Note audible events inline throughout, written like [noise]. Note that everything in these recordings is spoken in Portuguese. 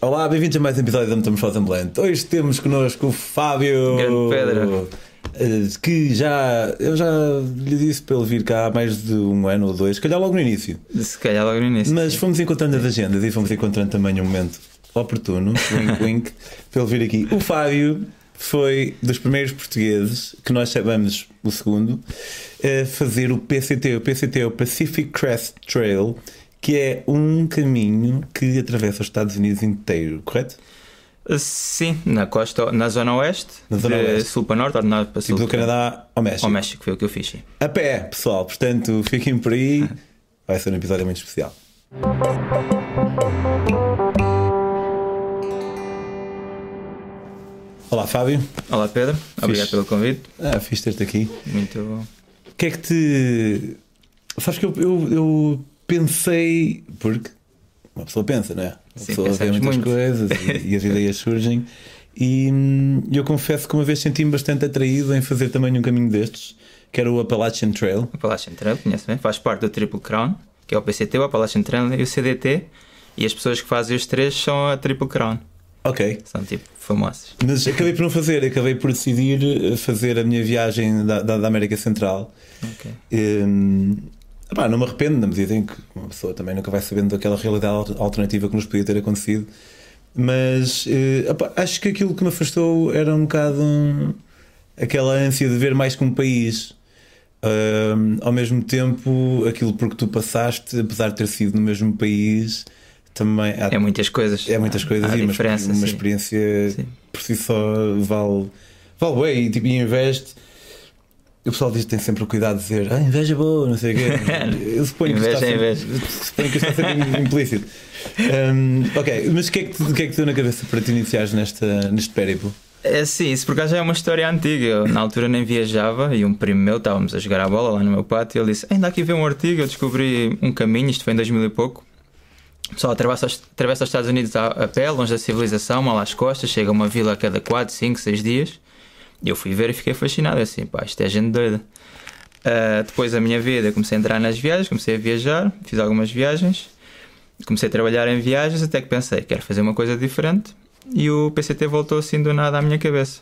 Olá, bem-vindos a mais um episódio da Metamorfose Ambulante. Hoje temos connosco o Fábio. Grande Pedro. eh, Que já. Eu já lhe disse para ele vir cá há mais de um ano ou dois, se calhar logo no início. Se calhar logo no início. Mas fomos encontrando as agendas e fomos encontrando também um momento oportuno, [laughs] wink wink, para ele vir aqui. O Fábio foi dos primeiros portugueses, que nós chamamos o segundo, a fazer o PCT. O PCT é o Pacific Crest Trail, que é um caminho que atravessa os Estados Unidos inteiro, correto? Sim, na costa, na zona oeste, Na zona de oeste. sul para norte, ou norte para sul. Tipo do Canadá ao México. Ao México, foi o que eu fiz. sim. A pé, pessoal. Portanto, fiquem por aí. [laughs] Vai ser um episódio muito especial. Olá, Fábio. Olá Pedro, obrigado pelo convite. Ah, fiz ter-te aqui. Muito bom. O que é que te. Sabes que eu, eu, eu pensei. Porque uma pessoa pensa, não é? Uma Sim, pessoa vê muitas muito. coisas e, e as ideias [laughs] surgem. E hum, eu confesso que uma vez senti-me bastante atraído em fazer também um caminho destes, que era o Appalachian Trail. O Appalachian Trail, conhece bem, faz parte do Triple Crown, que é o PCT, o Appalachian Trail e o CDT. E as pessoas que fazem os três são a Triple Crown. Ok. São tipo famosas. Mas acabei por não fazer, acabei por decidir eh, fazer a minha viagem da, da, da América Central. Ok. Hum, epá, não me arrependo, na medida em que uma pessoa também nunca vai sabendo daquela realidade al- alternativa que nos podia ter acontecido. Mas eh, epá, acho que aquilo que me afastou era um bocado um- aquela ânsia de ver mais que um país. Hum, ao mesmo tempo, aquilo por que tu passaste, apesar de ter sido no mesmo país, também há- É muitas coisas. é muitas coisas Há e uma, uma experiência Sim. por si só vale, vale bem e tipo, investe. O pessoal diz que tem sempre o cuidado de dizer ah, inveja boa, não sei o quê. [laughs] Eu suponho que Inveja está é sempre, suponho que está sempre [laughs] implícito. Um, ok, mas o que, é que, que é que te deu na cabeça para te iniciares nesta, neste périplo? É sim, isso por acaso já é uma história antiga. Eu na altura nem viajava e um primo meu estávamos a jogar a bola lá no meu pátio e ele disse: Ainda aqui vê um artigo, eu descobri um caminho, isto foi em 2000 e pouco. O pessoal atravessa, os- atravessa os Estados Unidos a, a pé, longe da civilização, mal às costas, chega a uma vila a cada 4, 5, 6 dias. Eu fui ver e fiquei fascinado. Assim, pá, isto é gente doida. Ah, depois da minha vida, comecei a entrar nas viagens, comecei a viajar, fiz algumas viagens, comecei a trabalhar em viagens, até que pensei: quero fazer uma coisa diferente. E o PCT voltou assim do nada à minha cabeça.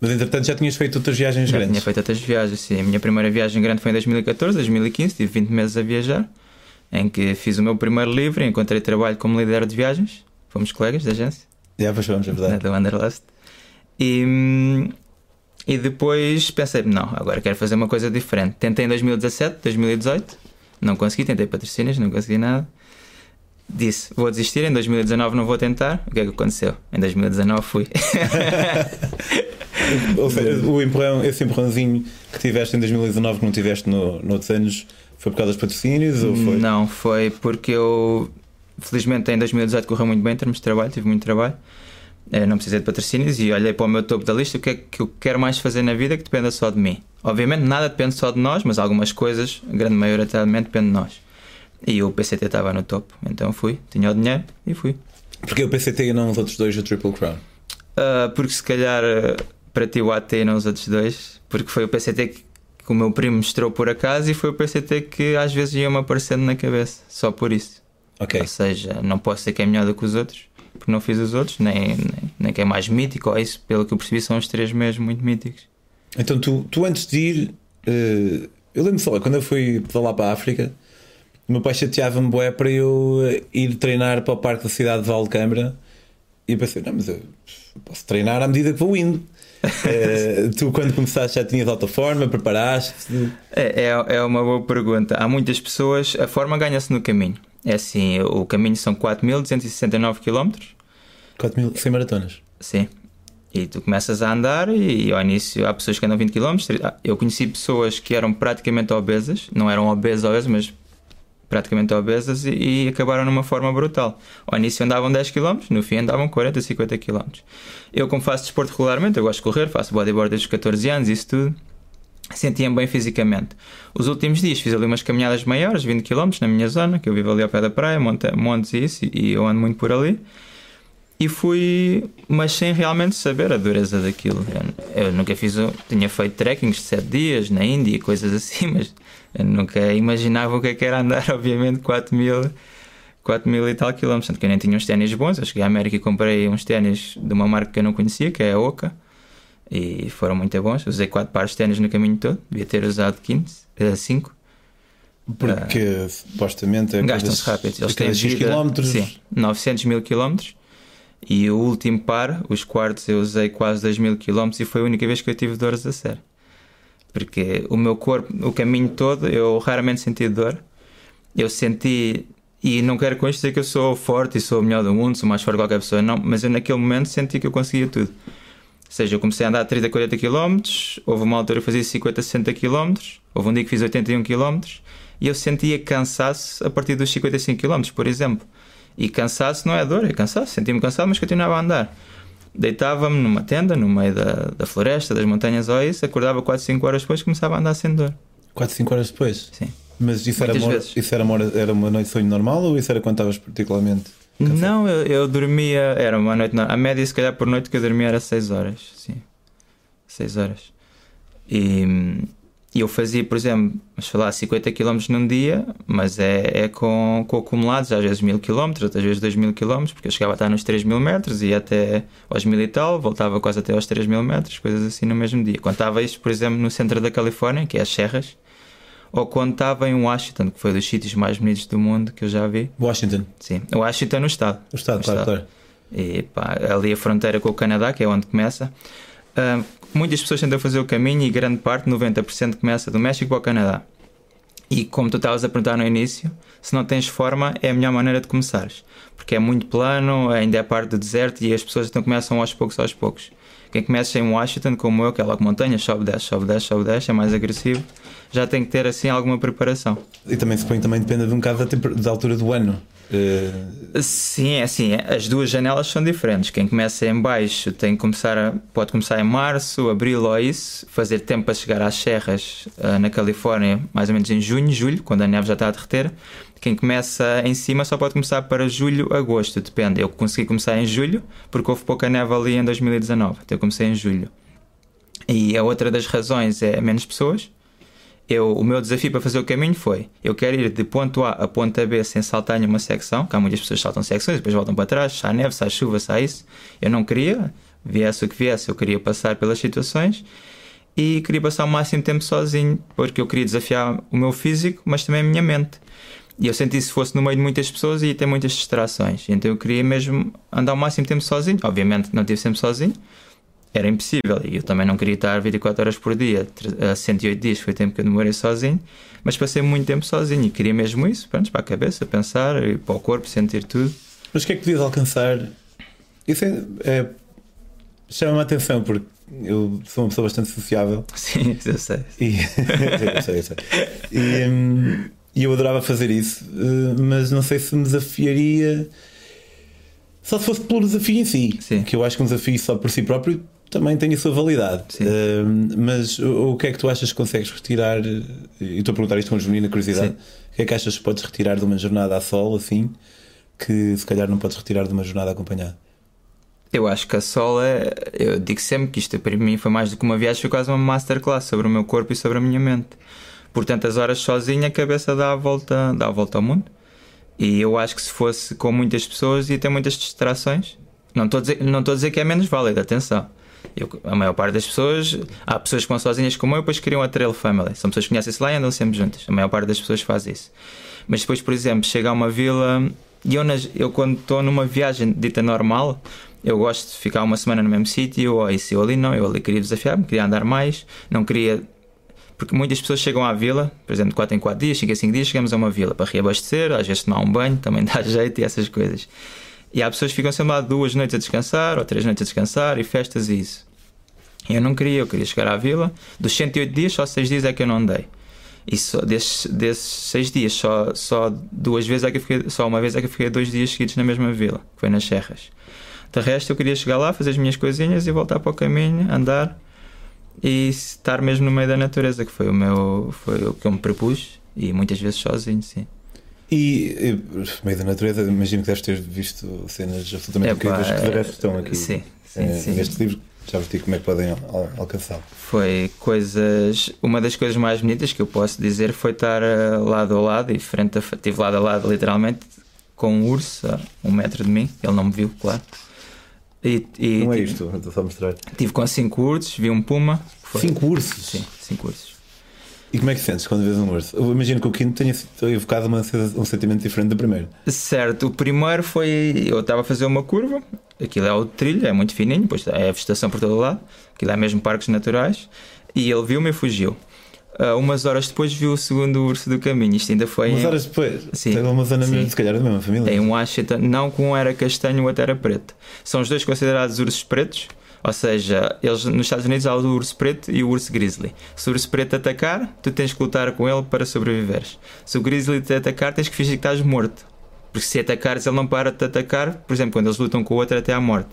Mas entretanto já tinhas feito outras viagens Já grandes. tinha feito outras viagens, sim. A minha primeira viagem grande foi em 2014, 2015, tive 20 meses a viajar, em que fiz o meu primeiro livro e encontrei trabalho como líder de viagens. Fomos colegas da agência, Já, pois vamos, é verdade. da Wanderlust. E, hum, e depois pensei, não, agora quero fazer uma coisa diferente. Tentei em 2017, 2018, não consegui, tentei patrocínios, não consegui nada. Disse, vou desistir, em 2019 não vou tentar. O que é que aconteceu? Em 2019 fui. [laughs] Ou seja, o empurrão, esse empurrãozinho que tiveste em 2019 que não tiveste no, noutros anos foi por causa dos patrocínios ou foi? Não, foi porque eu, felizmente, em 2018 correu muito bem em termos de trabalho, tive muito trabalho. Eh, Não precisei de patrocínios e olhei para o meu topo da lista o que é que eu quero mais fazer na vida que dependa só de mim. Obviamente, nada depende só de nós, mas algumas coisas, a grande maioritariamente, depende de nós. E o PCT estava no topo, então fui, tinha o dinheiro e fui. Porque o PCT e não os outros dois, o Triple Crown. Ah, porque se calhar ah, para ti o AT e não os outros dois, porque foi o PCT que, que o meu primo mostrou por acaso e foi o PCT que às vezes ia-me aparecendo na cabeça, só por isso. Ok. Ou seja, não posso ser que é melhor do que os outros, porque não fiz os outros, nem, nem, nem que é mais mítico, ou isso, pelo que eu percebi, são os três mesmo muito míticos. Então tu, tu antes de ir, eh, eu lembro só, quando eu fui para lá para a África, o meu pai chateava-me bué para eu eh, ir treinar para o parque da cidade de Valcâmara e eu pensei, não, mas eu posso treinar à medida que vou indo. [laughs] Eh, tu quando começaste já tinhas alta forma, preparaste É, é, é uma boa pergunta. Há muitas pessoas, a forma ganha-se no caminho. É assim, o caminho são 4.269 km, 4 mil, 100 maratonas. Sim. E tu começas a andar e ao início há pessoas que andam 20 km. Eu conheci pessoas que eram praticamente obesas, não eram obesas, obesas, mas praticamente obesas e, e acabaram numa forma brutal. Ao início andavam 10 km, no fim andavam 40, 50 km. Eu, como faço desporto regularmente, eu gosto de correr, faço bodyboard desde os 14 anos, isso tudo. Sentia-me bem fisicamente. Os últimos dias fiz ali umas caminhadas maiores, 20 km na minha zona, que eu vivo ali ao pé da praia, monta, montes e isso, e eu ando muito por ali. E fui, mas sem realmente saber a dureza daquilo. Eu, eu nunca fiz, um- tinha feito trekkings de 7 dias na Índia coisas assim, [laughs] mas eu nunca imaginava o que é que era andar, [laughs] obviamente, 4 mil 4 mil e tal quilómetros. Portanto, que eu nem tinha uns ténis bons. Eu cheguei à América e comprei uns ténis de uma marca que eu não conhecia, que é a Oca. E foram muito bons. Usei 4 pares de ténis no caminho todo. Devia ter usado 15, 5. Porque supostamente é Gastam-se rápido. Eles têm vida, quilómetros. Sim, 900 mil quilómetros. E o último par, os quartos, eu usei quase 2 mil quilómetros e foi a única vez que eu tive dores a sério. Porque o meu corpo, o caminho todo, eu raramente senti dor. Eu senti, e não quero com isto dizer que eu sou forte e sou o melhor do mundo, sou mais forte que qualquer pessoa, não, mas eu naquele momento senti que eu conseguia tudo. Ou seja, eu comecei a andar 30, 40 km, houve uma altura que fazia 50, 60 km, houve um dia que fiz 81 km e eu sentia cansaço a partir dos 55 km, por exemplo. E cansaço não é dor, é cansaço. Sentia-me cansado, mas continuava a andar. Deitava-me numa tenda, no meio da, da floresta, das montanhas ou isso, acordava 4, 5 horas depois e começava a andar sem dor. 4, 5 horas depois? Sim. Mas isso, era Muitas uma, vezes. isso era, uma, era uma noite de sonho normal ou isso era quando estavas particularmente cansado? Não, eu, eu dormia, era uma noite, a média se calhar por noite que eu dormia era 6 horas, sim. 6 horas. E, eu fazia, por exemplo, vamos falar 50 km num dia, mas é, é com, com acumulados, às vezes 1000 km, outras vezes 2000 km, porque eu chegava a estar nos 3000 metros, ia até aos 1000 e tal, voltava quase até aos 3000 metros, coisas assim no mesmo dia. Estava isto, por exemplo, no centro da Califórnia, que é as Serras, ou quando estava em Washington, que foi dos sítios mais bonitos do mundo que eu já vi. Washington, Sim, Washington no estado. o Estado, No claro, estado. claro. E pá, ali a fronteira com o Canadá, que é onde começa. Ah, muitas pessoas tentam fazer o caminho e grande parte, 90%, começa do México para o Canadá. E como tu estavas a perguntar no início, se não tens forma, é a melhor maneira de começares. Porque é muito plano, ainda é parte do deserto e as pessoas então começam aos poucos, aos poucos. Quem começa em Washington, como eu, que é logo montanha, sobe, desce, sobe, desce, sobe, desce, é mais agressivo, já tem que ter assim alguma preparação. E também põe, também depende de um bocado da, da altura do ano. Eh, Sim, é assim, as duas janelas são diferentes. Quem começa em baixo tem que começar a- pode começar em março, abril ou isso, fazer tempo para chegar às serras ah, na Califórnia, mais ou menos em junho, julho, quando a neve já está a derreter. Quem começa em cima só pode começar para julho, agosto, depende. Eu consegui começar em julho, porque houve pouca neve ali em 2019, então eu comecei em julho. E a outra das razões é menos pessoas. Eu, o meu desafio para fazer o caminho foi: eu quero ir de ponto A a ponto B sem saltar nenhuma secção, que há muitas pessoas saltam secções e depois voltam para trás, sai neve, sai chuva, sai isso. Eu não queria, viesse o que viesse, eu queria passar pelas situações e queria passar o máximo tempo sozinho, porque eu queria desafiar o meu físico, mas também a minha mente. E eu senti se fosse no meio de muitas pessoas ia ter muitas distrações. Então eu queria mesmo andar o máximo tempo sozinho. Obviamente não estive sempre sozinho, era impossível. E eu também não queria estar 24 horas por dia, tre- a 108 dias foi o tempo que eu demorei sozinho, mas passei muito tempo sozinho e queria mesmo isso, pronto, para a cabeça, pensar, e para o corpo, sentir tudo. mas o que é que podias alcançar? Isso é, é- chama-me a atenção porque eu sou uma pessoa bastante sociável [laughs] Sim, eu sei. e, [laughs] eu sei, eu sei. E, hum, eu adorava fazer isso, eh, mas não sei se me desafiaria só se fosse pelo desafio em si. Sim. Que eu acho que um desafio só por si próprio também tem a sua validade. Hum, mas o, o que é que tu achas que consegues retirar? E estou a perguntar isto com genuína curiosidade. Sim. O que é que achas que podes retirar de uma jornada a sol assim que se calhar não podes retirar de uma jornada acompanhada? Eu acho que a sol é. Eu digo sempre que isto para mim foi mais do que uma viagem, foi quase uma masterclass sobre o meu corpo e sobre a minha mente. Por tantas horas sozinha, a cabeça dá a volta, dá a volta ao mundo. E eu acho que se fosse com muitas pessoas ia ter muitas distrações. Não estou a dizer, não estou a dizer que é menos válido, atenção. Eu- a maior parte das pessoas, há pessoas que vão sozinhas como eu, depois criam a trail family. São pessoas que conhecem-se lá e andam sempre juntas. A maior parte das pessoas faz isso. Mas depois, por exemplo, chega a uma vila e eu, nas- eu quando estou numa viagem dita normal, eu gosto de ficar uma semana no mesmo sítio, ou isso, eu ali não, eu ali queria desafiar-me, queria andar mais, não queria. Porque muitas pessoas chegam à vila, por exemplo, de 4 em 4 dias, 5 em 5 dias, chegamos a uma vila para reabastecer, às vezes tomar um banho, também [laughs] dá jeito e essas coisas. E há pessoas que ficam sempre lá duas noites a descansar, ou três noites a descansar, e festas e isso. E eu não queria, eu queria chegar à vila. Dos 108 dias, só 6 dias é que eu não andei. E só, desses, desses 6 dias, só, só duas vezes é que fiquei, só uma vez é que eu fiquei dois dias seguidos na mesma vila, que foi nas Serras. De resto, eu queria chegar lá, fazer as minhas coisinhas e voltar para o caminho, andar e estar mesmo no meio da natureza, que foi o meu foi o que eu me propus e muitas vezes sozinho, sim. E, e meio da natureza, imagino que deves ter visto cenas absolutamente incríveis que de resto estão aqui Sim, sim, eh, sim. neste livro. Já vos digo como é que podem al- alcançá-lo. Foi coisas. Uma das coisas mais bonitas que eu posso dizer foi estar eh, lado a lado e frente a. Estive lado a lado, literalmente, com um urso a um metro de mim, ele não me viu, claro. E, e Não é tive, isto, estou só a mostrar. tive com cinco ursos, vi um puma. Foi- Cinco ursos? Sim, cinco ursos. E como é que sentes quando vês um urso? Eu imagino que o quinto tenha evocado uma, um sentimento diferente do primeiro. Certo, o primeiro foi. Eu estava a fazer uma curva, aquilo é o trilho, é muito fininho, depois é a vegetação por todo o lado, aquilo é mesmo parques naturais, e ele viu-me e fugiu. Ah, umas horas depois viu o segundo urso do caminho, isto ainda foi. Umas em- horas depois, Sim. tem uma zona mesmo, se calhar, da mesma família. Em Washington, não que um era castanho, o outro era preto. São os dois considerados ursos pretos, ou seja, eles nos Estados Unidos há o urso preto e o urso grizzly. Se o urso preto te atacar, tu tens que lutar com ele para sobreviveres. Se o grizzly te atacar, tens que fingir que estás morto. Porque se atacares, ele não para de te atacar, por exemplo, quando eles lutam com o outro até à morte.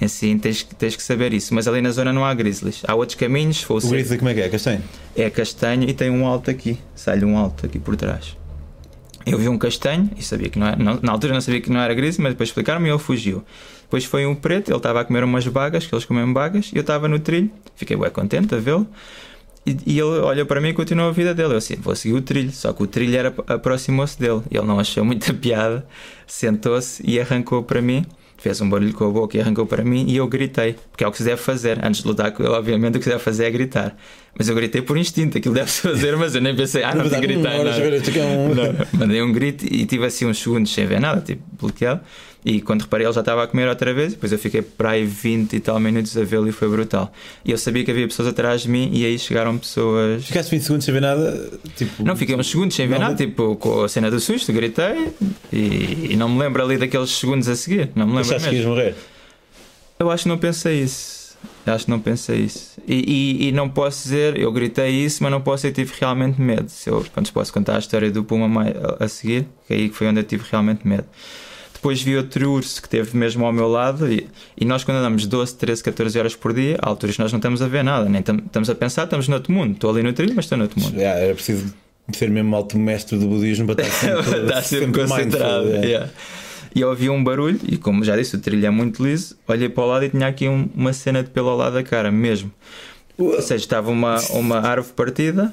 Assim, tens, tens que saber isso. Mas ali na zona não há grizzlies. Há outros caminhos, se for o grizzly como é que é? Castanho? é castanho e tem um alto aqui. Sai-lhe um alto aqui por trás. Eu vi um castanho e sabia que não era. não- na altura não sabia que não era grizzly, mas depois explicaram-me e ele fugiu. Depois foi um preto, ele estava a comer umas bagas, que eles comem bagas, e eu estava no trilho, fiquei bem contente a vê-lo. E, e ele olhou para mim e continuou a vida dele. Eu assim, vou seguir o trilho. Só que o trilho era, aproximou-se dele. Ele não achou muita [laughs] piada, sentou-se e arrancou para mim. Fez um barulho com a boca e arrancou para mim e eu gritei, porque é o que se deve fazer. Antes de lutar com ele, obviamente, o que se deve fazer é gritar. Mas eu gritei por instinto, aquilo deve-se fazer, mas eu nem pensei, ah, não que gritar. É um. Não, mandei um grito e tive assim uns segundos sem ver nada, tipo bloqueado. E quando reparei, ele já estava a comer outra vez. Depois eu fiquei para aí 20 e tal minutos a vê-lo e foi brutal. E eu sabia que havia pessoas atrás de mim e aí chegaram pessoas. Ficaste 20 segundos sem ver nada? Tipo, Não, fiquei uns segundos sem ver Não, nada, tipo com a cena do susto, gritei e, e não me lembro ali daqueles segundos a seguir. Não me lembro Achaste que ias mesmo. morrer? Eu acho que não pensei isso. Eu acho que não pensei isso. E, e- e não posso dizer, eu gritei isso, mas não posso dizer que tive realmente medo. Se eu pronto, posso contar a história do Puma a, a seguir, que aí foi onde eu tive realmente medo. Depois vi outro urso que esteve mesmo ao meu lado e, e nós quando andamos 12, 13, 14 horas por dia, há alturas nós não estamos a ver nada, nem tam- estamos a pensar, estamos noutro mundo. Estou ali no trilho, mas estou noutro mundo. Yeah, era preciso ser mesmo alto mestre do budismo [laughs] para estar sempre, sempre mindful, concentrado. yeah. yeah. E eu ouvi um barulho, e como já disse, o trilho é muito liso. Olhei para o lado e tinha aqui um- uma cena de pelo ao lado da cara, mesmo. Ou seja, estava uma, uma árvore partida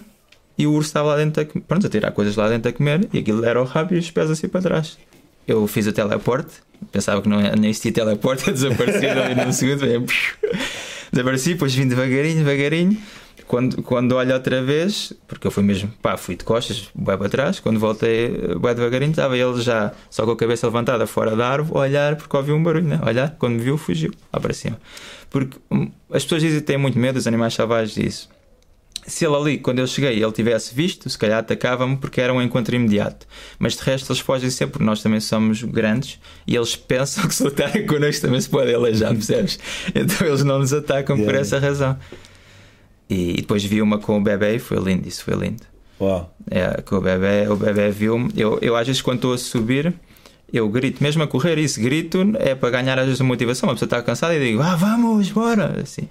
e o urso estava lá dentro a, pronto, a tirar coisas lá dentro a comer, e aquilo era o rabo e os pés assim para trás. Eu fiz o teleporte, pensava que não nem existia teleporte, [laughs] eu desapareci ali num segundo, veio, desapareci, depois vim devagarinho, devagarinho. Quando, quando olho outra vez, porque eu fui mesmo, pá, fui de costas, bem para trás, quando voltei bem devagarinho, estava ele já só com a cabeça levantada fora da árvore, olhar, porque ouviu um barulho, né? Olhar, quando me viu, fugiu lá para cima. Porque hum, as pessoas dizem que têm muito medo, os animais selvagens disso. Se ele ali, quando eu cheguei, ele tivesse visto, se calhar atacava-me porque era um encontro imediato. Mas de resto, eles fogem sempre, porque nós também somos grandes e eles [laughs] pensam que se lutarem connosco também se podem aleijar, percebes? Então eles não nos atacam por Yeah. essa razão. E, e depois vi uma com o bebê e foi lindo, isso foi lindo. Uau. É, com o bebê, o bebê viu-me. Eu, eu às vezes quando estou a subir, eu grito, mesmo a correr, isso grito é para ganhar às vezes a motivação. A pessoa está cansada e digo, ah, vamos, bora! Assim.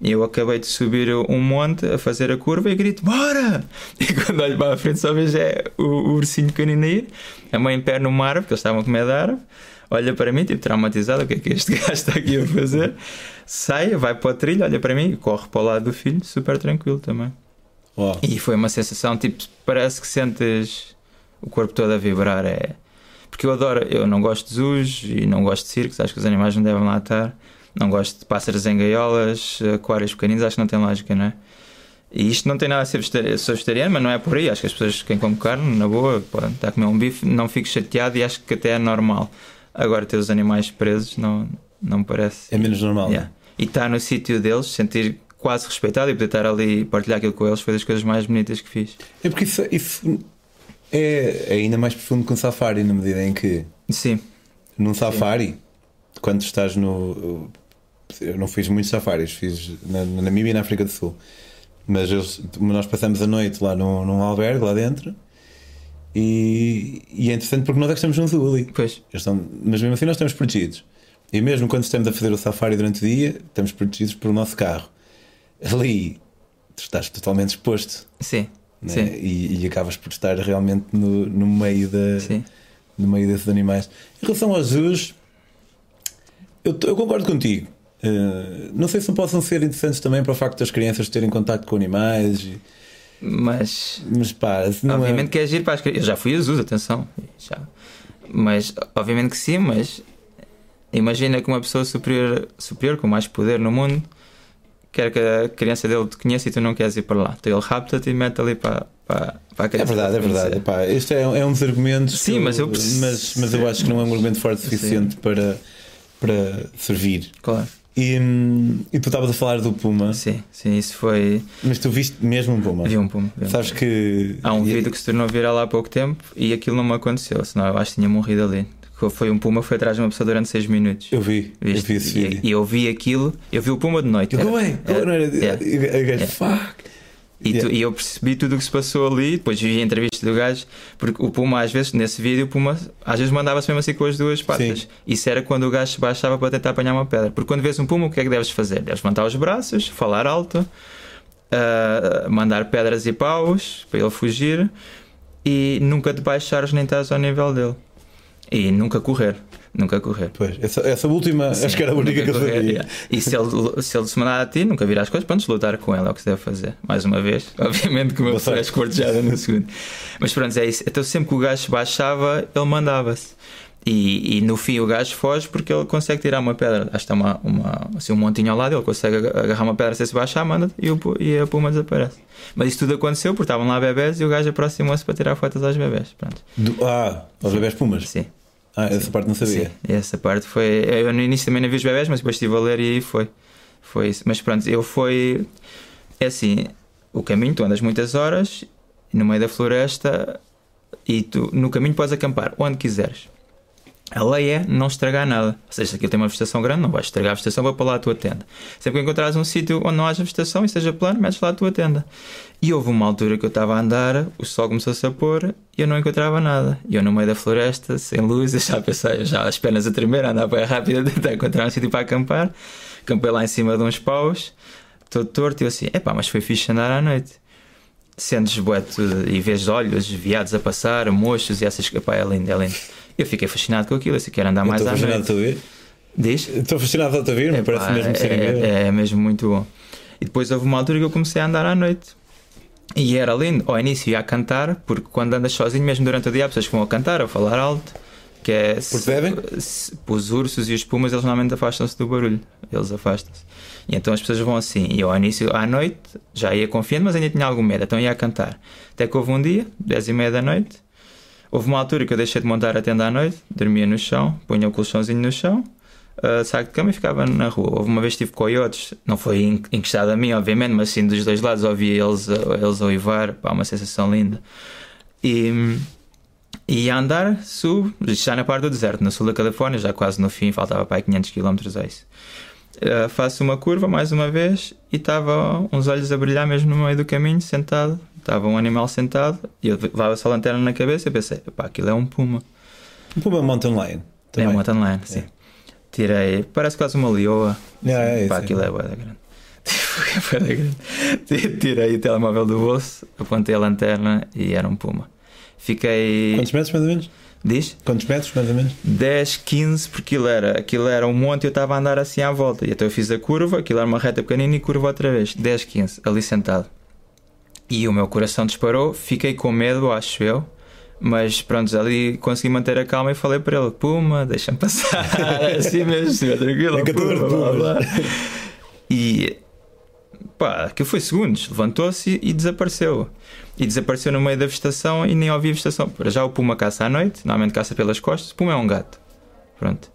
E eu acabei de subir um monte a fazer a curva e grito, bora! [laughs] E quando olho para a frente só vejo é o, o ursinho pequenino a ir, a mãe em pé numa árvore, porque eles estavam a comer da árvore, olha para mim, tipo traumatizado, o que é que este [laughs] gajo está aqui a fazer? Sai, vai para o trilho, olha para mim e corre para o lado do filho, super tranquilo também. Uau. E foi uma sensação, tipo, parece que sentes o corpo todo a vibrar. É... Porque eu adoro, eu não gosto de zoos e não gosto de circos, acho que os animais não devem lá estar. Não gosto de pássaros em gaiolas, aquários pequeninos, acho que não tem lógica, não é? E isto não tem nada a ser vegetariano, mas não é por aí. Acho que as pessoas, quem come carne, na boa, podem estar a comer um bife, não fico chateado e acho que até é normal. Agora, ter os animais presos não, não me parece. É menos normal. Yeah. E estar no sítio deles, sentir quase respeitado e poder estar ali e partilhar aquilo com eles foi das coisas mais bonitas que fiz. É porque isso, isso é, é ainda mais profundo que um safari, na medida em que Sim, num safari, quando estás no. Eu não fiz muitos safaris, fiz na, na Namíbia e na África do Sul. Mas eles- nós passamos a noite lá num, num albergue, lá dentro. E, e é interessante porque nós é que estamos num zoo ali. pois. Estão- mas mesmo assim nós estamos protegidos. E mesmo quando estamos a fazer o safari durante o dia, estamos protegidos pelo nosso carro. Ali tu estás totalmente exposto Sim, né? sim, e, e acabas por estar realmente no, no meio da, sim. no meio desses animais. Em relação aos zoos, eu, eu concordo contigo. Uh, não sei se não possam ser interessantes também para o facto das crianças terem contato com animais, e- Mas mas pá, é- obviamente que é giro para as crianças. Eu já fui a zoos, atenção. Já. Mas, obviamente que sim, mas imagina que uma pessoa superior, superior com mais poder no mundo quer que a criança dele te conheça e tu não queres ir para lá. Então ele rapta-te e mete ali para, para, para a É criança. verdade, é verdade. Epá, este é, é um dos argumentos. Sim, mas eu mas, mas eu acho que não é um argumento forte o Sim. suficiente para, para servir. Claro. E, e tu estavas a falar do Puma, Sim, sim, isso foi. mas tu viste mesmo um Puma. Vi um pum. vi um Sabes pum. que. Há um e- vídeo que se tornou viral há pouco tempo e aquilo não me aconteceu, senão eu acho que tinha morrido ali. Foi um puma, foi atrás de uma pessoa durante 6 minutos. Eu vi, eu Viste? vi esse vídeo. E, e eu vi aquilo, eu vi o puma de noite. Eu, era- go away, go, era- yeah. eu- eu- eu- Yeah. Fuck. E, tu- Yeah. e eu percebi tudo o que se passou ali, depois vi a entrevista do gajo, porque o Puma, às vezes, nesse vídeo, o Puma às vezes mandava-se mesmo assim com as duas patas. Sim. Isso era quando o gajo se baixava para tentar apanhar uma pedra. Porque quando vês um Puma, o que é que deves fazer? Deves levantar os braços, falar alto, ah, mandar pedras e paus para ele fugir e nunca te baixares nem estás ao nível dele. E nunca correr. Nunca correr. Pois, essa, essa última, Sim, acho que era a única que eu correr, sabia. yeah. E se ele, se ele se mandar a ti, nunca virar as coisas, pronto, lutar com ele, é o que se deve fazer. Mais uma vez, [laughs] obviamente que uma Boa pessoa é esquartejada no segundo. Mas pronto, é isso. Então sempre que o gajo baixava, ele mandava-se. E, e no fim o gajo foge porque ele consegue tirar uma pedra. Acho que está uma, uma, assim, um montinho ao lado, ele consegue ag- agarrar uma pedra, se se baixar, manda e, o e a puma desaparece. Mas isso tudo aconteceu porque estavam lá bebés e o gajo aproximou-se para tirar fotos aos bebés. Pronto. Do- ah, aos bebés Pumas. Sim. Ah, essa parte não sabia. Sim, essa parte foi. Eu no início também não vi os bebés, mas depois estive a ler e foi. Foi isso. Mas pronto, eu fui. É assim, o caminho, tu andas muitas horas no meio da floresta e tu no caminho podes acampar onde quiseres. A lei é não estragar nada. Ou seja, se aquilo tem uma vegetação grande, não vais estragar a vegetação, vai para lá a tua tenda. Sempre que encontrares um sítio onde não haja vegetação e seja plano, metes lá a tua tenda. E houve uma altura que eu estava a andar, o sol começou-se a pôr e eu não encontrava nada. E eu no meio da floresta, sem luz, eu já pensei, já as pernas a tremer, a andar bem rápido, [laughs] a tentar encontrar um sítio para acampar. Acampei lá em cima de uns paus, todo torto, e eu assim, epá, mas foi fixe andar à noite. Sentes tudo e vês olhos, viados a passar, mochos e essas. Epá, é lindo, é lindo. Eu fiquei fascinado com aquilo, assim, quero andar Eu mais Estou à fascinado noite. a ouvir. Diz? Estou fascinado a te ouvir, Epá, parece mesmo incrível. é, é, é mesmo muito bom. E depois houve uma altura que eu comecei a andar à noite. E era lindo. Ao início ia a cantar, porque quando andas sozinho, mesmo durante o dia, há pessoas que vão a cantar, a falar alto. Que é Porque devem? se- os ursos e os pumas, eles normalmente afastam-se do barulho. Eles afastam-se. E então as pessoas vão assim. E eu, ao início, à noite, já ia confiante, mas ainda tinha algum medo. Então ia a cantar. Até que houve um dia, 10 e meia da noite, houve uma altura que eu deixei de montar a tenda à noite, dormia no chão, punha o colchãozinho no chão, uh, saco de cama e ficava na rua. Houve uma vez tive coiotes, não foi en- encostado a mim, obviamente, mas sim dos dois lados, ouvia eles, eles a uivar, pá, uma sensação linda. E, e a andar, subo, já na parte do deserto, no sul da Califórnia, já quase no fim, faltava para aí 500 km a isso. Uh, faço uma curva mais uma vez e estava uns olhos a brilhar mesmo no meio do caminho, sentado. Estava um animal sentado e eu levava só a lanterna na cabeça e pensei, pá, aquilo é um puma. Um Puma Mountain Lion. É Também. um mountain lion, sim. Tirei, parece quase uma leoa. Yeah, é isso, Pá, é. aquilo é bué da grande. [laughs] Da grande. Tirei o telemóvel do bolso, apontei a lanterna e era um puma. Fiquei. Quantos metros, mais ou menos? Diz? Quantos metros, mais ou menos? 10, 15, porque aquilo era, aquilo era um monte e eu estava a andar assim à volta. E então eu fiz a curva, aquilo era uma reta pequenina e curva outra vez. 10, 15, ali sentado. E o meu coração disparou, fiquei com medo, acho eu. Mas pronto, ali consegui manter a calma e falei para ele: Puma, deixa-me passar. [laughs] assim mesmo, tranquilo. 14 Puma, blá, blá. E pá, aquilo foi segundos. Levantou-se e, e desapareceu. E desapareceu no meio da vegetação e nem ouvi a vegetação. Já o Puma caça à noite, normalmente caça pelas costas. Puma é um gato. Pronto.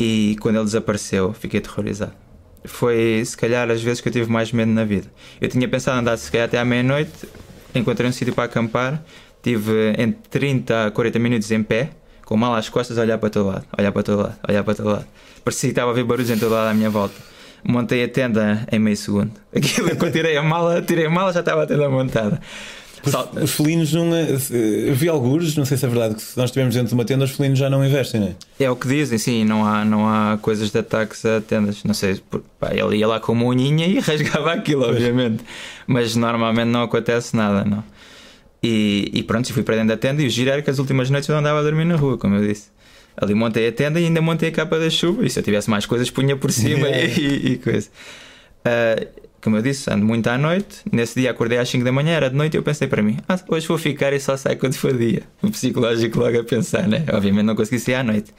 E quando ele desapareceu, fiquei aterrorizado. Foi se calhar as vezes que eu tive mais medo na vida. Eu tinha pensado andar se calhar até à meia-noite, encontrei um sítio para acampar, tive entre 30 a 40 minutos em pé, com mal às costas, a olhar para todo lado, olhar para todo lado, olhar para todo lado. Parecia que estava a ver barulhos em todo lado à minha volta. Montei a tenda em meio segundo. [laughs] Aquilo, quando tirei a mala, tirei a mala, já estava a tenda montada. Os, os felinos não. é- Eu vi alguns, não sei se é verdade, que se nós estivermos dentro de uma tenda, os felinos já não investem, não é? É o que dizem, sim, não há, não há coisas de ataques a tendas. Não sei, pá, ele ia lá com uma unhinha e [laughs] rasgava aquilo, obviamente. Mas normalmente não acontece nada, não. E, e pronto, fui para dentro da tenda e o giro era que as últimas noites eu não andava a dormir na rua, como eu disse. Ali montei a tenda e ainda montei a capa da chuva. E se eu tivesse mais coisas, punha por cima [laughs] e, e coisa. Uh, como eu disse, ando muito à noite. Nesse dia acordei às 5 da manhã, era de noite, e eu pensei para mim: ah, hoje vou ficar e só sai quando for dia. O psicológico logo a pensar, né? Obviamente não consegui sair à noite.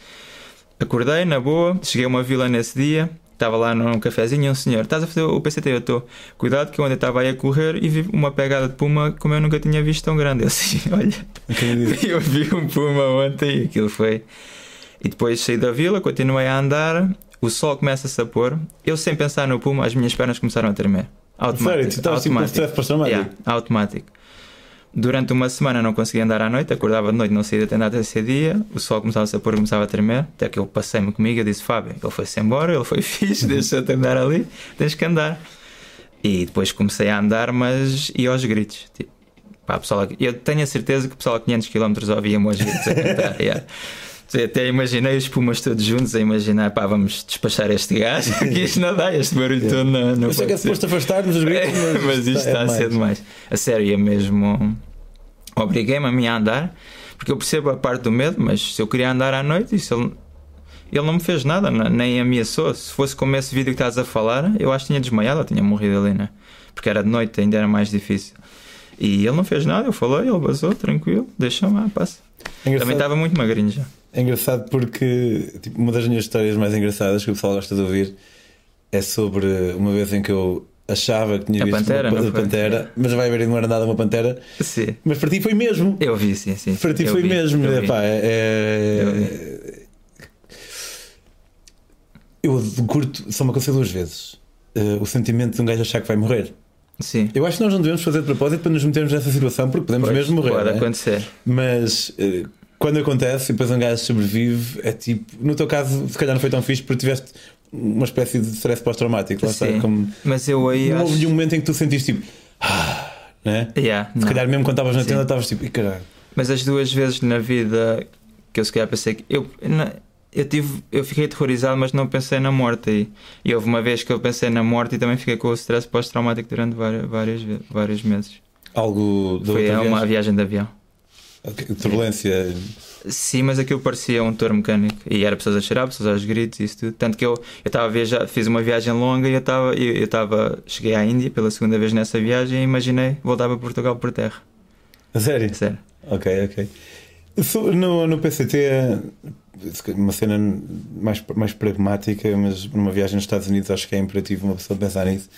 Acordei, na boa, cheguei a uma vila nesse dia, estava lá num cafezinho e um senhor: Estás a fazer o PCT? Eu estou. Cuidado que eu ontem estava aí a correr e vi uma pegada de puma como eu nunca tinha visto tão grande. Eu assim: [laughs] Olha, [laughs] eu vi um puma ontem e aquilo foi. E depois saí da vila, continuei a andar o sol começa-se a pôr, eu sem pensar no puma, as minhas pernas começaram a tremer. Automático. Sério, tu estavas tipo stress? Yeah, automático. Durante uma semana não conseguia andar à noite, acordava de noite, não saía de atender até esse dia, o sol começava-se a pôr, começava a tremer, até que eu passei-me comigo e disse: Fábio, ele foi-se embora, ele foi [laughs] fixe, deixa-te andar ali, tens que andar. E depois comecei a andar, mas ia aos gritos. Tipo, pá, pessoal, eu tenho a certeza que o pessoal a 500 km ouvia-me aos gritos a cantar. [laughs] yeah. Até imaginei os pumas todos juntos a imaginar, pá, vamos despachar este gajo, [laughs] que isto não dá, este barulho todo não, não Eu sei que é suposto afastar-nos os gritos, mas, mas isto está, é a ser demais. A sério, é mesmo. Obriguei-me a mim a andar, porque eu percebo a parte do medo, mas se eu queria andar à noite, isso ele, ele não me fez nada, nem ameaçou. Se fosse como esse vídeo que estás a falar, eu acho que tinha desmaiado, eu tinha morrido ali, né? Porque era de noite, ainda era mais difícil. E ele não fez nada, eu falei, ele basou, tranquilo, deixa-me lá, passa. Também estava muito magrinho já. É engraçado porque tipo, uma das minhas histórias mais engraçadas que o pessoal gosta de ouvir é sobre uma vez em que eu achava que tinha a visto pantera, uma, pantera, mas vai ver não era nada uma pantera. Sim. Mas para ti foi mesmo. Eu vi, sim, sim. Para ti eu foi vi, mesmo. Eu, Epá, é, é... eu curto, só me aconteceu duas vezes. Uh, o sentimento de um gajo achar que vai morrer. Sim. Eu acho que nós não devemos fazer de propósito para nos metermos nessa situação porque podemos Pois, mesmo morrer. Pode né? acontecer. Mas eh, quando acontece e depois um gajo sobrevive, é tipo. No teu caso, se calhar não foi tão fixe porque tiveste uma espécie de stress pós-traumático. Lá está, Sim. como, Mas eu aí não acho. houve nenhum momento em que tu sentiste tipo. Ah, né? Yeah, Se não. calhar mesmo quando estavas na Sim. tenda estavas tipo, e caralho. Mas as duas vezes na vida que eu se calhar pensei que. Eu, na- eu, tive, eu fiquei aterrorizado, mas não pensei na morte aí. E houve uma vez que eu pensei na morte e também fiquei com o stress pós-traumático durante várias, várias, vários meses. Algo da Foi outra uma viagem de avião. Turbulência. Sim, mas aquilo parecia um touro mecânico. E era pessoas a chorar, pessoas aos gritos e isso tudo. Tanto que eu estava a viajar, fiz uma viagem longa e eu estava. Eu, eu cheguei à Índia pela segunda vez nessa viagem e imaginei voltar para Portugal por terra. A sério? Sério. Ok, ok. No, no PCT, uma cena mais, mais pragmática, mas numa viagem nos Estados Unidos acho que é imperativo uma pessoa pensar nisso.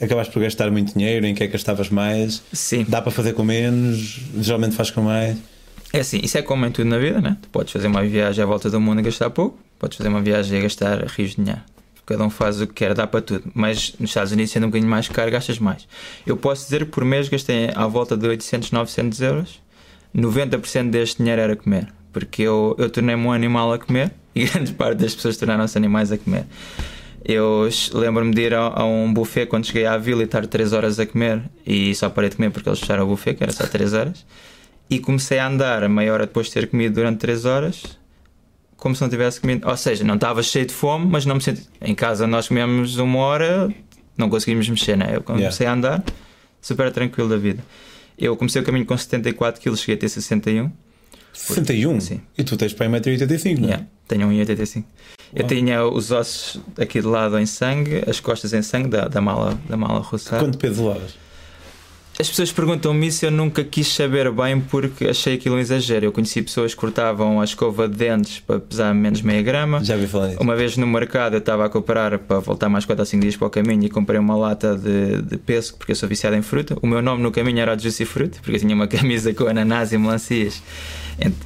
Acabaste por gastar muito dinheiro, em que é que gastavas mais? Sim. Dá para fazer com menos? Geralmente faz com mais? É assim, isso é como em tudo na vida, né? Tu podes fazer uma viagem à volta do mundo e gastar pouco, podes fazer uma viagem e gastar rios de dinheiro. Cada um faz o que quer, dá para tudo. Mas nos Estados Unidos, sendo um bocadinho mais caro, gastas mais. Eu posso dizer que por mês gastei à volta de 800, 900 euros. 90% deste dinheiro era comer. Porque eu, eu tornei-me um animal a comer [laughs] e grande parte das pessoas tornaram-se animais a comer. Eu lembro-me de ir a, a um buffet quando cheguei à vila e estar 3 horas a comer e só parei de comer porque eles fecharam o buffet, que era só 3 horas. E comecei a andar a meia hora depois de ter comido durante 3 horas, como se não tivesse comido. Ou seja, não estava cheio de fome, mas não me senti. Em casa nós comemos uma hora, não conseguimos mexer, né? Eu comecei a andar, super tranquilo da vida. Eu comecei o caminho com 74 kg, cheguei a ter 61. 61? Sim. E tu tens para aí 1,85m, não é? Yeah, tenho 1,85. Eu tinha os ossos aqui de lado em sangue, as costas em sangue da, da mala, da mala russa. Quanto peso levavas? As pessoas perguntam-me isso, eu nunca quis saber bem porque achei aquilo um exagero. Eu conheci pessoas que cortavam a escova de dentes para pesar menos meia grama. Já vi falar nisso. Uma vez no mercado eu estava a comprar para voltar mais 4 ou 5 dias para o caminho e comprei uma lata de, de pesco porque eu sou viciado em fruta. O meu nome no caminho era Juicy Fruit porque eu tinha uma [laughs] camisa com ananás e melancias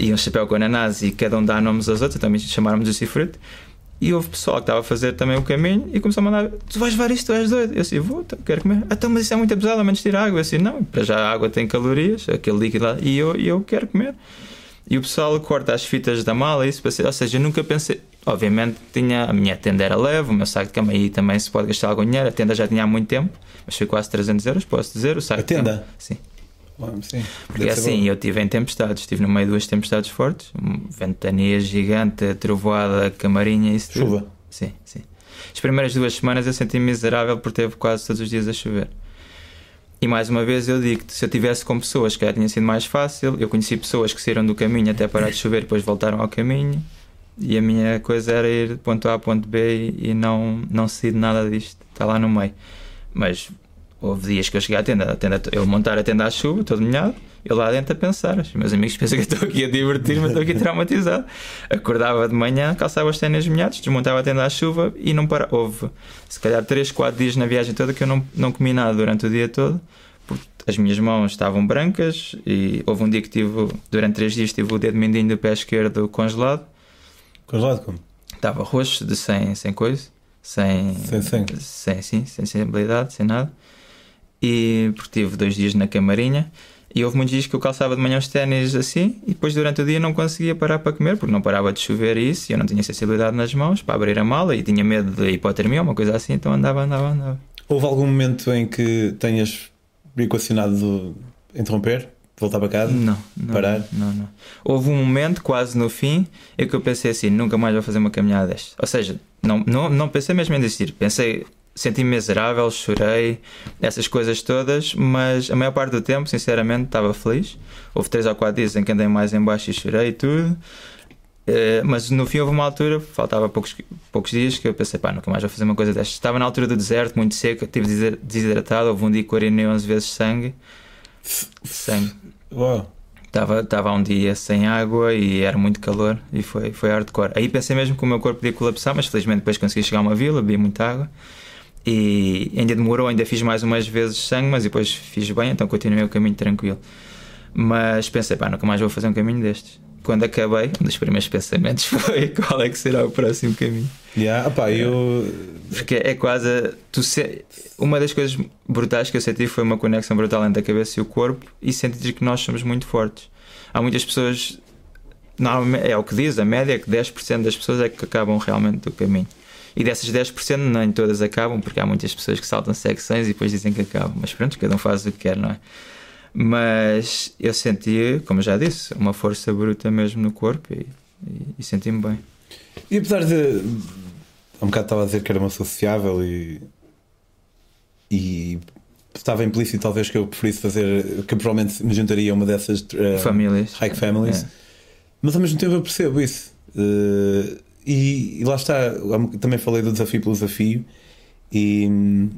e um chapéu com ananás e cada um dá nomes aos outros, então me chamaram-me Juicy Fruit. E houve pessoal que estava a fazer também o caminho e começou a mandar: Tu vais levar isto, tu és doido. Eu assim: Vou, então, quero comer. Ah, então, mas isso é muito pesado, a menos tirar água. Eu assim: Não, para já a água tem calorias, aquele líquido lá, e eu, eu quero comer. E o pessoal corta as fitas da mala, isso para ser. Ou seja, eu nunca pensei. Obviamente, tinha, a minha tenda era leve, o meu saco de cama aí também se pode gastar algum dinheiro. A tenda já tinha há muito tempo, mas foi quase 300 euros, posso dizer. O saco A de cama- tenda? Sim. Sim. Porque assim, bom. eu estive em tempestades, estive no meio de duas tempestades fortes, ventania gigante, trovoada, camarinha, isso tudo. Chuva. Sim, sim. As primeiras duas semanas eu senti-me miserável por teve quase todos os dias a chover. E mais uma vez eu digo se eu tivesse com pessoas que já tinha sido mais fácil, eu conheci pessoas que saíram do caminho até parar de chover e depois voltaram ao caminho. E a minha coisa era ir de ponto A a ponto B e, e não, não sair de nada disto, está lá no meio. Mas houve dias que eu cheguei à tenda, a tenda eu montar a tenda à chuva, todo molhado, eu lá dentro a pensar. Os meus amigos pensam que eu estou aqui a divertir-me, estou aqui traumatizado. Acordava de manhã, calçava os ténis molhados, desmontava a tenda à chuva e não parava. Houve se calhar 3, 4 dias na viagem toda que eu não, não comi nada durante o dia todo. Porque as minhas mãos estavam brancas e houve um dia que tive, durante 3 dias, tive o dedo mindinho do pé esquerdo congelado. Congelado como? Estava roxo, de sem, sem coisa, sem, Sem sangue. sem, sim, sem sensibilidade, sem nada. E porque tive dois dias na camarinha e houve muitos dias que eu calçava de manhã os ténis assim e depois durante o dia não conseguia parar para comer porque não parava de chover e isso e eu não tinha sensibilidade nas mãos para abrir a mala e tinha medo de hipotermia ou uma coisa assim, então andava, andava, andava. Houve algum momento em que tenhas equacionado de interromper, voltar para casa? Não, não, Parar? Não, não. Houve um momento quase no fim em que eu pensei assim, nunca mais vou fazer uma caminhada desta. Ou seja, não, não, não pensei mesmo em desistir. Pensei, senti-me miserável, chorei, essas coisas todas, mas a maior parte do tempo, sinceramente, estava feliz. Houve três ou quatro dias em que andei mais em baixo e chorei e tudo. Eh, mas no fim houve uma altura, faltava poucos, poucos dias, que eu pensei, pá, nunca mais vou fazer uma coisa destas. Estava na altura do deserto, muito seco, estive desidratado, houve um dia que urinei 11 vezes sangue. Sangue. Uau. Estava, estava um dia sem água e era muito calor e foi, foi hardcore. Aí pensei mesmo que o meu corpo podia colapsar, mas felizmente depois consegui chegar a uma vila, bebi muita água e ainda demorou, ainda fiz mais umas vezes sangue, mas depois fiz bem, então continuei o caminho tranquilo. Mas pensei, pá, nunca mais vou fazer um caminho destes. Quando acabei, um dos primeiros pensamentos [laughs] foi qual é que será o próximo caminho. Yeah, opá, eu. Porque é quase. Tu se... Uma das coisas brutais que eu senti foi uma conexão brutal entre a cabeça e o corpo e sentir que nós somos muito fortes. Há muitas pessoas. Normalmente, é o que diz, a média é que 10% das pessoas é que acabam realmente do caminho. E dessas 10% nem todas acabam, porque há muitas pessoas que saltam secções e depois dizem que acabam. Mas pronto, cada um faz o que quer, não é? Mas eu senti, como já disse, uma força bruta mesmo no corpo e, e- e senti-me bem. E apesar de. Há um bocado estava a dizer que era uma sociável e. E. Estava implícito, talvez, que eu preferisse fazer. Que provavelmente me juntaria a uma dessas. eh, Famílias. hike families. É. Mas ao mesmo tempo eu percebo isso. Eh, e, e lá está, também falei do desafio pelo desafio, e hum,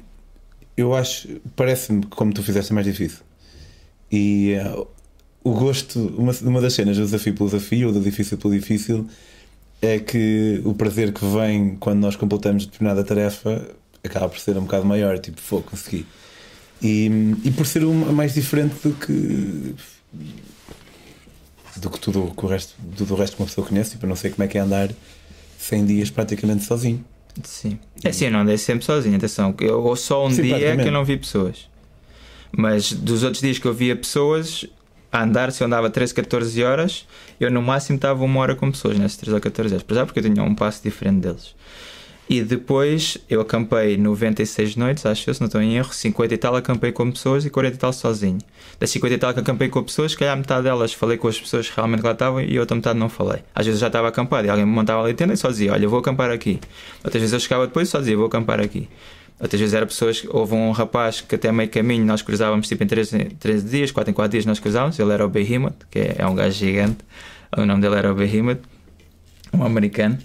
eu acho, parece-me que como tu fizeste é mais difícil. E eh, o gosto, uma, uma das cenas do desafio pelo desafio, ou do difícil pelo difícil, é que o prazer que vem quando nós completamos determinada tarefa acaba por ser um bocado maior, tipo, vou conseguir. E, e por ser uma mais diferente do que do que tudo o resto, tudo o resto que uma pessoa conhece, tipo, não sei como é que é andar 100 dias praticamente sozinho. Sim. É assim, eu não andei sempre sozinho, atenção. Eu, ou só um Sim, dia que eu não vi pessoas. Mas dos outros dias que eu via pessoas a andar, se eu andava 13, 14 horas, eu no máximo estava uma hora com pessoas nesses 13 ou 14 horas. Apesar porque eu tinha um passo diferente deles. E depois eu acampei 96 noites, acho eu, se não estou em erro, 50 e tal acampei com pessoas e 40 e tal sozinho. Das 50 e tal que acampei com pessoas, se calhar metade delas falei com as pessoas que realmente lá estavam e a outra metade não falei. Às vezes eu já estava acampado e alguém me montava ali a tenda e só dizia: Olha, vou acampar aqui. Outras vezes eu chegava depois e só dizia: Vou acampar aqui. Outras vezes era pessoas, houve um rapaz que até meio caminho nós cruzávamos tipo em 13, 13 dias, 4 em 4 dias nós cruzávamos. Ele era o Behemoth, que é, é um gajo gigante. O nome dele era o Behemoth, um americano.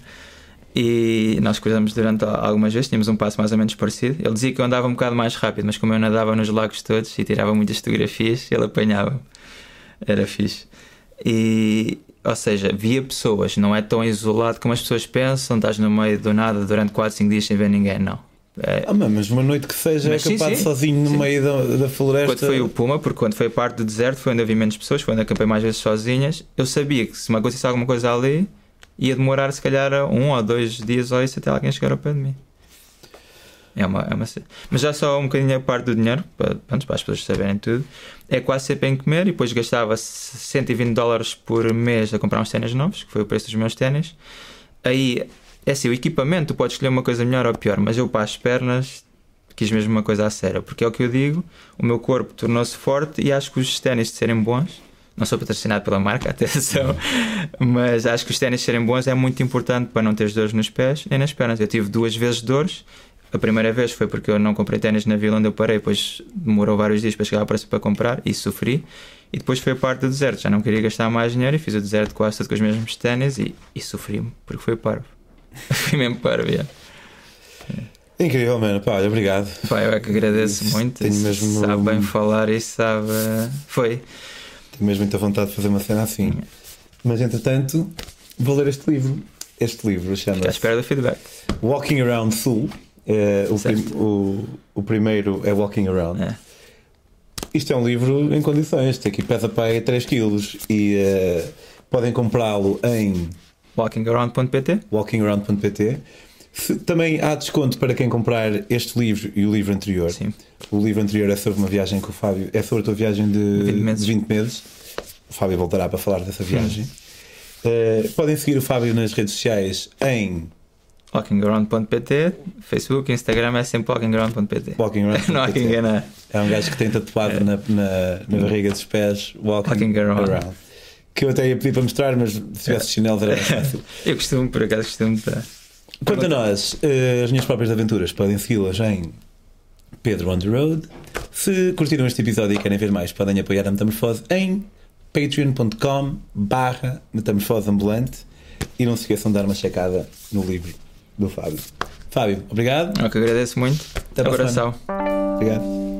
E nós cruzamos durante algumas vezes, tínhamos um passo mais ou menos parecido. Ele dizia que eu andava um bocado mais rápido, mas como eu nadava nos lagos todos e tirava muitas fotografias, ele apanhava. Era fixe. E, ou seja, via pessoas, não é tão isolado como as pessoas pensam, estás no meio do nada durante 4, 5 dias sem ver ninguém, não. É, Ah, mas uma noite que seja Mas sim, acampado sim. sozinho no Sim. meio da, da floresta. Quando foi o Puma, porque quando foi a parte do deserto foi onde havia menos pessoas, foi onde acampei mais vezes sozinhas. Eu sabia que se me acontecesse alguma coisa ali, ia demorar se calhar um ou dois dias ou isso até alguém chegar ao pé de mim. É uma, é uma... Mas já só um bocadinho a parte do dinheiro, para, para as pessoas saberem tudo, é quase sempre em comer e depois gastava 120 dólares por mês a comprar uns ténis novos, que foi o preço dos meus ténis. Aí, é assim, o equipamento, tu podes escolher uma coisa melhor ou pior, mas eu para as pernas quis mesmo uma coisa a sério, porque é o que eu digo, o meu corpo tornou-se forte e acho que os ténis de serem bons, não sou patrocinado pela marca, [laughs] atenção, mas acho que os ténis serem bons é muito importante para não teres dores nos pés nem nas pernas. Eu tive duas vezes dores. A primeira vez foi porque eu não comprei ténis na vila onde eu parei, depois demorou vários dias para chegar ao preço para comprar e sofri. E depois foi a parte do deserto, já não queria gastar mais dinheiro e fiz o deserto quase tudo com os mesmos ténis e, e sofri-me, porque foi parvo. [laughs] Fui mesmo parvo, yeah. Incrível, mano. Pá, olha, obrigado. Pá, eu é que agradeço muito. tenho mesmo- Sabe bem falar e sabe. Foi. Tenho mesmo muita vontade de fazer uma cena assim. Mas entretanto, vou ler este livro. Este livro Fico à chama-se espera do feedback. Walking Around Sul. É, o, prim- o, o primeiro é Walking Around. É. Isto é um livro em condições. Tem aqui pesa para aí 3 kg e eh, podem comprá-lo em Walkingaround.pt walkingaround.pt. Também há desconto para quem comprar este livro e o livro anterior. Sim. O livro anterior é sobre uma viagem com o Fábio, é sobre a tua viagem de 20 meses. de 20 meses. O Fábio voltará para falar dessa viagem. Eh, podem seguir o Fábio nas redes sociais em Walkingaround.pt Facebook, Instagram é sempre walkingaround.pt walkingaround.pt. [laughs] Não há quem engana. É um gajo que tem tatuado na, na, na barriga dos pés Walking, Walking around. around. Que eu até ia pedir para mostrar, mas se tivesse chinelos era mais [laughs] fácil. Eu costumo, por acaso, costumo estar. Quanto a nós, eh, as minhas próprias aventuras podem segui-las em Pedro on the Road. Se curtiram este episódio e querem ver mais, podem apoiar a Metamorfose em patreon.com barra Metamorfose Ambulante e não se esqueçam de dar uma checada no livro do Fábio. Fábio, obrigado. Eu que agradeço muito. Até Abração. Obrigado.